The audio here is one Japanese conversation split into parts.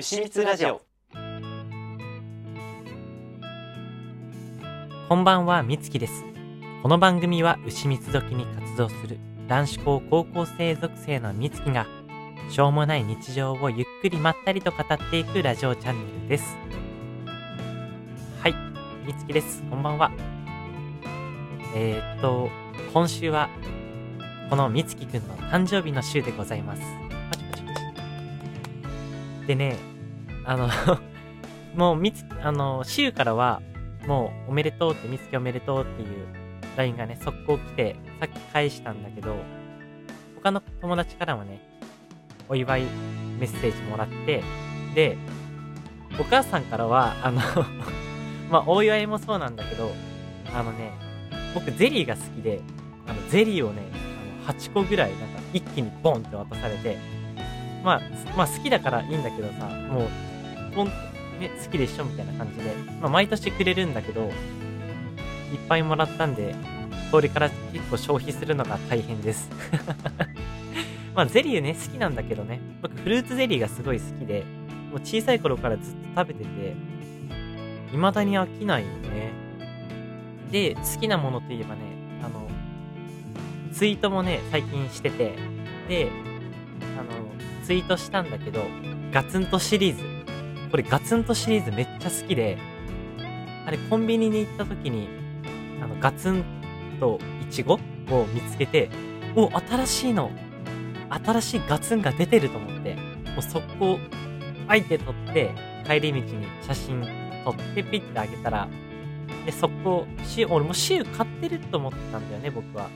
牛光ラジオこんばんは、みつきです。この番組は牛蜜時に活動する男子校高校生属性のみつきが、しょうもない日常をゆっくりまったりと語っていくラジオチャンネルです。はい、みつきです。こんばんは。えー、っと、今週は、このみつきくんの誕生日の週でございます。でね、あの、もうみつ、あの、週からは、もうおめでとうって、みつきおめでとうっていう LINE がね、速攻来て、さっき返したんだけど、他の友達からもね、お祝いメッセージもらって、で、お母さんからは、あの、まあ、お祝いもそうなんだけど、あのね、僕ゼリーが好きで、あの、ゼリーをね、あの8個ぐらい、なんか一気にボンって渡されて、まあ、まあ好きだからいいんだけどさ、もう、ポンってね、好きでしょみたいな感じで、まあ、毎年くれるんだけど、いっぱいもらったんで、これから結構消費するのが大変です。まあ、ゼリーね、好きなんだけどね、僕フルーツゼリーがすごい好きで、もう小さい頃からずっと食べてて、未だに飽きないよね。で、好きなものといえばね、あの、ツイートもね、最近してて、で、あの、ツイートしたんだけど、ガツンとシリーズ、これガツンとシリーズめっちゃ好きで、あれコンビニに行った時に、あの、ガツンとイチゴを見つけて、お、新しいの、新しいガツンが出てると思って、もう速攻、あえて撮って、帰り道に写真撮ってピッてあげたら、で、速攻、シ俺もシー買ってると思ってたんだよね、僕は。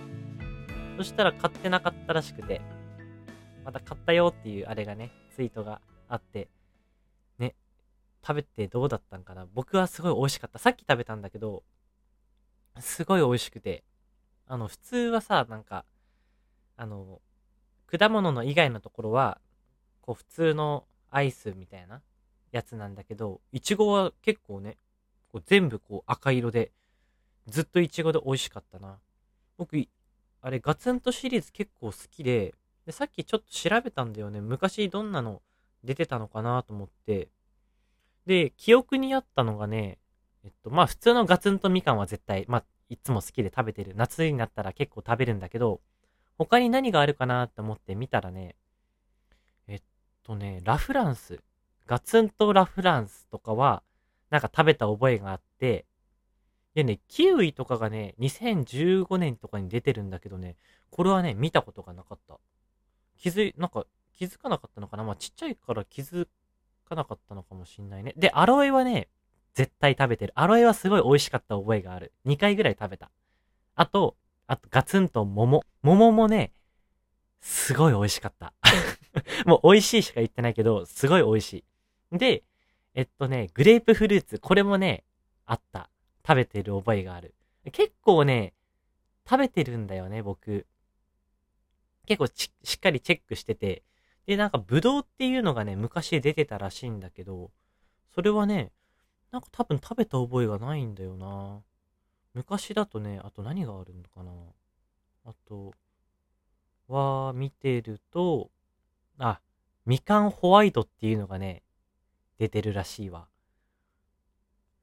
そしたら買ってなかったらしくて、また買ったよっていうあれがね、ツイートがあって、食べてどうだったんかな？僕はすごい美味しかった。さっき食べたんだけど、すごい美味しくて、あの、普通はさ、なんか、あの、果物の以外のところは、こう普通のアイスみたいなやつなんだけど、いちごは結構ね、こう全部こう赤色で、ずっといちごで美味しかったな。僕、あれガツンとシリーズ結構好きで、で、さっきちょっと調べたんだよね。昔どんなの出てたのかなと思って。で、記憶にあったのがね、えっと、まあ普通のガツンとみかんは絶対、まあいつも好きで食べてる。夏になったら結構食べるんだけど、他に何があるかなって思って見たらね、えっとね、ラフランス。ガツンとラフランスとかは、なんか食べた覚えがあって、でね、キウイとかがね、2015年とかに出てるんだけどね、これはね、見たことがなかった。気づい、なんか気づかなかったのかな？まあちっちゃいから気づかなかったのかもしんないね。で、アロエはね、絶対食べてる。アロエはすごい美味しかった覚えがある。2回ぐらい食べた。あと、あとガツンと桃。桃もね、すごい美味しかった。もう美味しいしか言ってないけど、すごい美味しい。で、えっとね、グレープフルーツ。これもね、あった。食べてる覚えがある。結構ね、食べてるんだよね、僕。結構しっかりチェックしてて。で、なんか、ブドウっていうのがね、昔出てたらしいんだけど、それはね、なんか多分食べた覚えがないんだよな。昔だとね、あと何があるのかな。あと、は、見てると、あ、みかんホワイトっていうのがね、出てるらしいわ。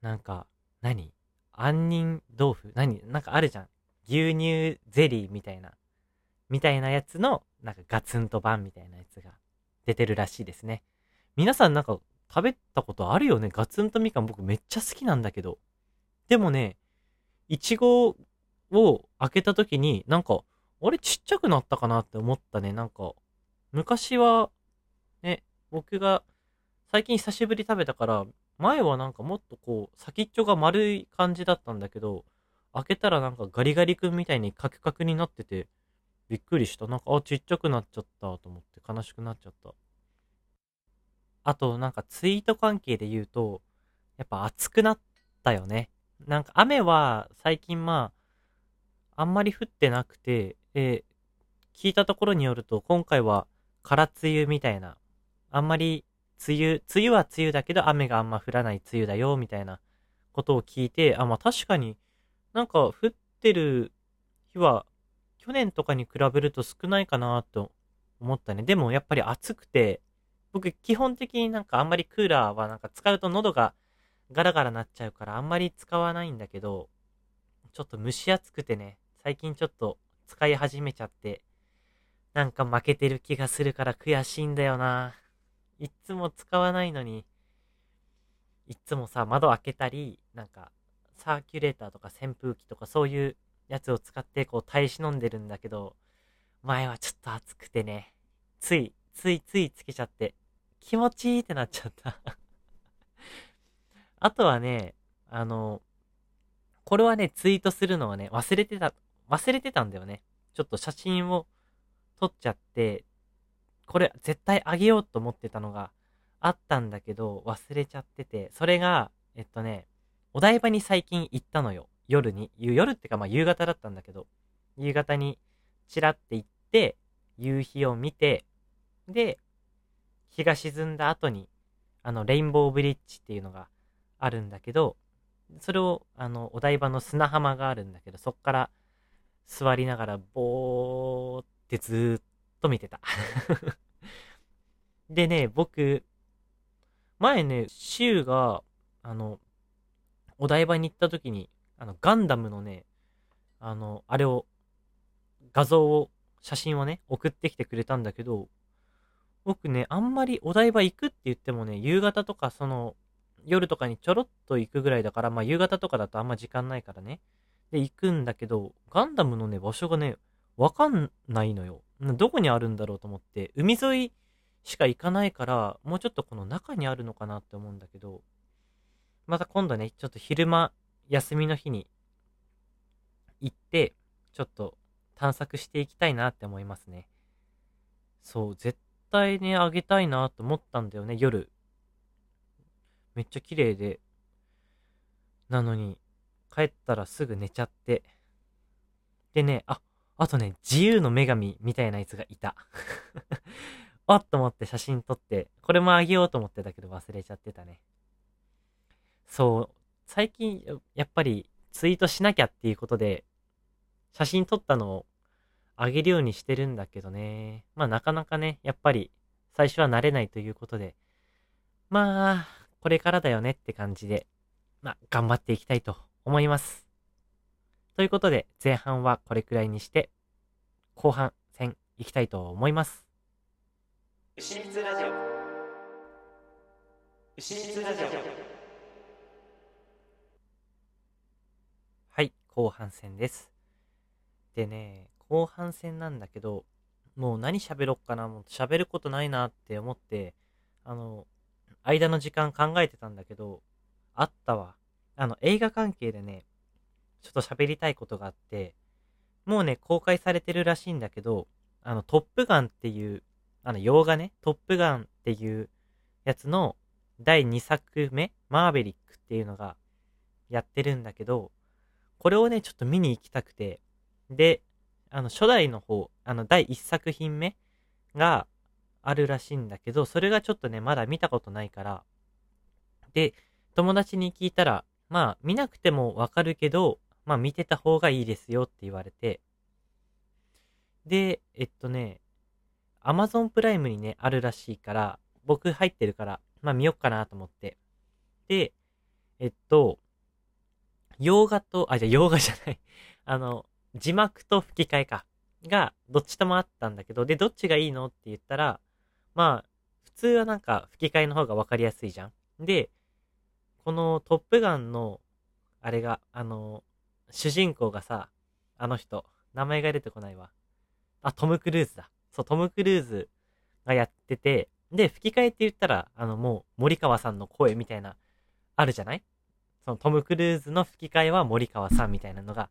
なんか、何？杏仁豆腐？何？なんかあるじゃん。牛乳ゼリーみたいな。みたいなやつの、なんかガツンと版みたいなやつが出てるらしいですね。皆さんなんか食べたことあるよね？ガツンとみかん僕めっちゃ好きなんだけど。でもね、いちごを開けた時になんか、あれちっちゃくなったかなって思ったね。なんか、昔は、ね、僕が最近久しぶり食べたから、前はなんかもっとこう、先っちょが丸い感じだったんだけど、開けたらなんかガリガリ君みたいにカクカクになってて、びっくりした。なんか、あ、ちっちゃくなっちゃったと思って悲しくなっちゃった。あと、なんかツイート関係で言うと、やっぱ暑くなったよね。なんか雨は最近まあ、あんまり降ってなくて、で、聞いたところによると、今回は空梅雨みたいな、あんまり梅雨、梅雨は梅雨だけど雨があんま降らない梅雨だよ、みたいなことを聞いて、あ、まあ確かになんか降ってる日は去年とかに比べると少ないかなと思ったね。でもやっぱり暑くて、僕基本的になんかあんまりクーラーはなんか使うと喉がガラガラなっちゃうからあんまり使わないんだけど、ちょっと蒸し暑くてね、最近ちょっと使い始めちゃって、なんか負けてる気がするから悔しいんだよな。いっつも使わないのに、いっつもさ、窓開けたり、なんか、サーキュレーターとか扇風機とかそういうやつを使ってこう耐え忍んでるんだけど、前はちょっと暑くてね、つい、ついついつけちゃって、気持ちいいってなっちゃった あとはね、あの、これはね、ツイートするのはね、忘れてた、忘れてたんだよね。ちょっと写真を撮っちゃって、これ絶対あげようと思ってたのがあったんだけど、忘れちゃってて、それが、えっとね、お台場に最近行ったのよ。夜に。夜ってかまあ夕方だったんだけど、夕方にチラって行って、夕日を見て、で、日が沈んだ後に、あの、レインボーブリッジっていうのがあるんだけど、それを、あの、お台場の砂浜があるんだけど、そっから座りながら、ぼーってずーっと見てた。でね、僕、前ね、シューが、あの、お台場に行った時に、あの、ガンダムのね、あの、あれを、画像を、写真をね、送ってきてくれたんだけど、僕ね、あんまりお台場行くって言ってもね、夕方とかその、夜とかにちょろっと行くぐらいだから、まあ夕方とかだとあんま時間ないからね。で、行くんだけど、ガンダムのね、場所がね、わかんないのよ。どこにあるんだろうと思って、海沿いしか行かないから、もうちょっとこの中にあるのかなって思うんだけど、また今度ね、ちょっと昼間、休みの日に行って、ちょっと探索していきたいなって思いますね。そう、絶対ね、あげたいなと思ったんだよね、夜。めっちゃ綺麗で。なのに、帰ったらすぐ寝ちゃって。でね、あ、あとね、自由の女神みたいなやつがいた。あっと思って写真撮って、これもあげようと思ってたけど忘れちゃってたね。そう、最近、やっぱりツイートしなきゃっていうことで、写真撮ったのをあげるようにしてるんだけどね。まあなかなかね、やっぱり最初は慣れないということで、まあ、これからだよねって感じで、まあ頑張っていきたいと思います。ということで、前半はこれくらいにして、後半戦いきたいと思います。牛光ラジオ。牛光ラジオ。後半戦です。でね、後半戦なんだけど、もう何喋ろっかな、もう喋ることないなって思って、あの、間の時間考えてたんだけど、あったわ。あの、映画関係でね、ちょっと喋りたいことがあって、もうね、公開されてるらしいんだけど、あの、トップガンっていう、あの、洋画ね、トップガンっていうやつの第2作目、マーベリックっていうのがやってるんだけど、これをね、ちょっと見に行きたくて、で、あの、初代の方、あの、第1作品目があるらしいんだけど、それがちょっとね、まだ見たことないから、で、友達に聞いたら、まあ、見なくてもわかるけど、まあ見てた方がいいですよって言われて、で、えっとね、アマゾンプライムにね、あるらしいから、僕入ってるから、まあ見よっかなと思って。で、えっと、洋画と、あ、じゃ洋画じゃない あの、字幕と吹き替えか。が、どっちともあったんだけど、で、どっちがいいのって言ったら、まあ、普通はなんか吹き替えの方がわかりやすいじゃん。で、このトップガンの、あれが、あの、主人公がさ、あの人、名前が出てこないわ。あ、トム・クルーズだ。そう、トム・クルーズがやってて、で、吹き替えって言ったら、あの、もう、森川さんの声みたいな、あるじゃない？そのトム・クルーズの吹き替えは森川さんみたいなのが、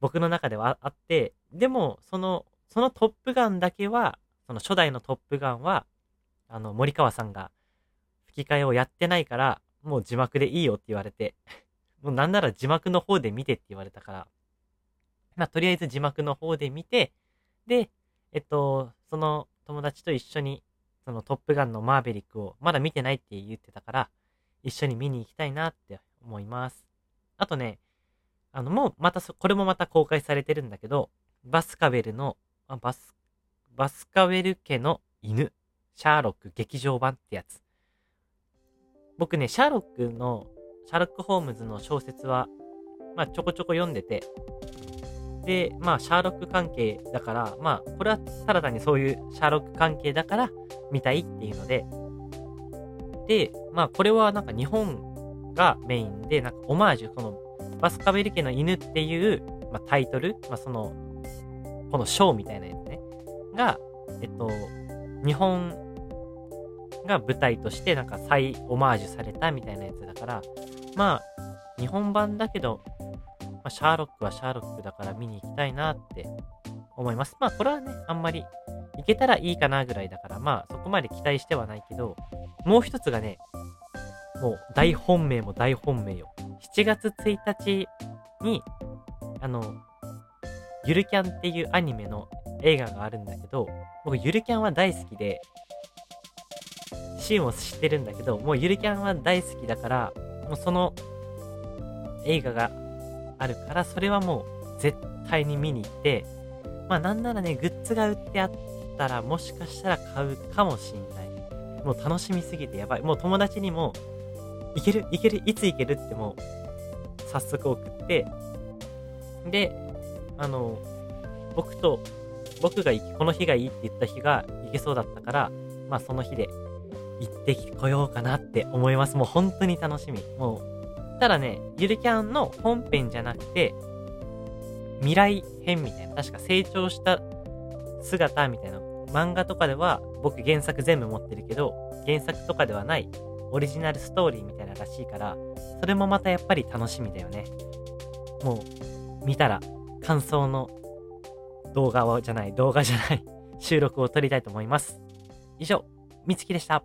僕の中ではあって、でも、その、そのトップガンだけは、その初代のトップガンは、あの、森川さんが吹き替えをやってないから、もう字幕でいいよって言われて もうなんなら字幕の方で見てって言われたから、まあ、とりあえず字幕の方で見て、で、えっと、その友達と一緒に、そのトップガンのマーベリックをまだ見てないって言ってたから、一緒に見に行きたいなって思います。あとね、あの、もうまたこれもまた公開されてるんだけど、バスカベルの、あバス、バスカベル家の犬、シャーロック劇場版ってやつ。僕ね、シャーロックの、シャーロック・ホームズの小説は、まあちょこちょこ読んでて、で、まあシャーロック関係だから、まあこれはただ単にそういうシャーロック関係だから見たいっていうので、で、まあこれはなんか日本がメインで、なんかオマージュ、このバスカベリ家の犬っていう、まあ、タイトル、まあその、このショーみたいなやつね、が、えっと、日本が舞台としてなんか再オマージュされたみたいなやつだから、まあ、日本版だけど、まあ、シャーロックはシャーロックだから見に行きたいなって思います。まあ、これはね、あんまり行けたらいいかなぐらいだから、まあ、そこまで期待してはないけど、もう一つがね、もう大本命も大本命よ。7月1日に、あの、ゆるキャンっていうアニメの映画があるんだけど、僕ゆるキャンは大好きで、シーンを知ってるんだけど、もうゆるキャンは大好きだから、もうその映画があるから、それはもう絶対に見に行って、まあなんならね、グッズが売ってあったら、もしかしたら買うかもしんない。もう楽しみすぎてやばい。もう友達にも、いけるいけるいついけるってもう、早速送って、で、あの、僕と、僕がこの日がいいって言った日が行けそうだったから、まあその日で行ってこようかなって思います。もう本当に楽しみ。もう、ただね、ゆるキャンの本編じゃなくて、未来編みたいな、確か成長した姿みたいな、漫画とかでは僕原作全部持ってるけど、原作とかではないオリジナルストーリーみたいならしいから、それもまたやっぱり楽しみだよね。もう、見たら感想の動画をじゃない、動画じゃない収録を撮りたいと思います。以上、みつきでした。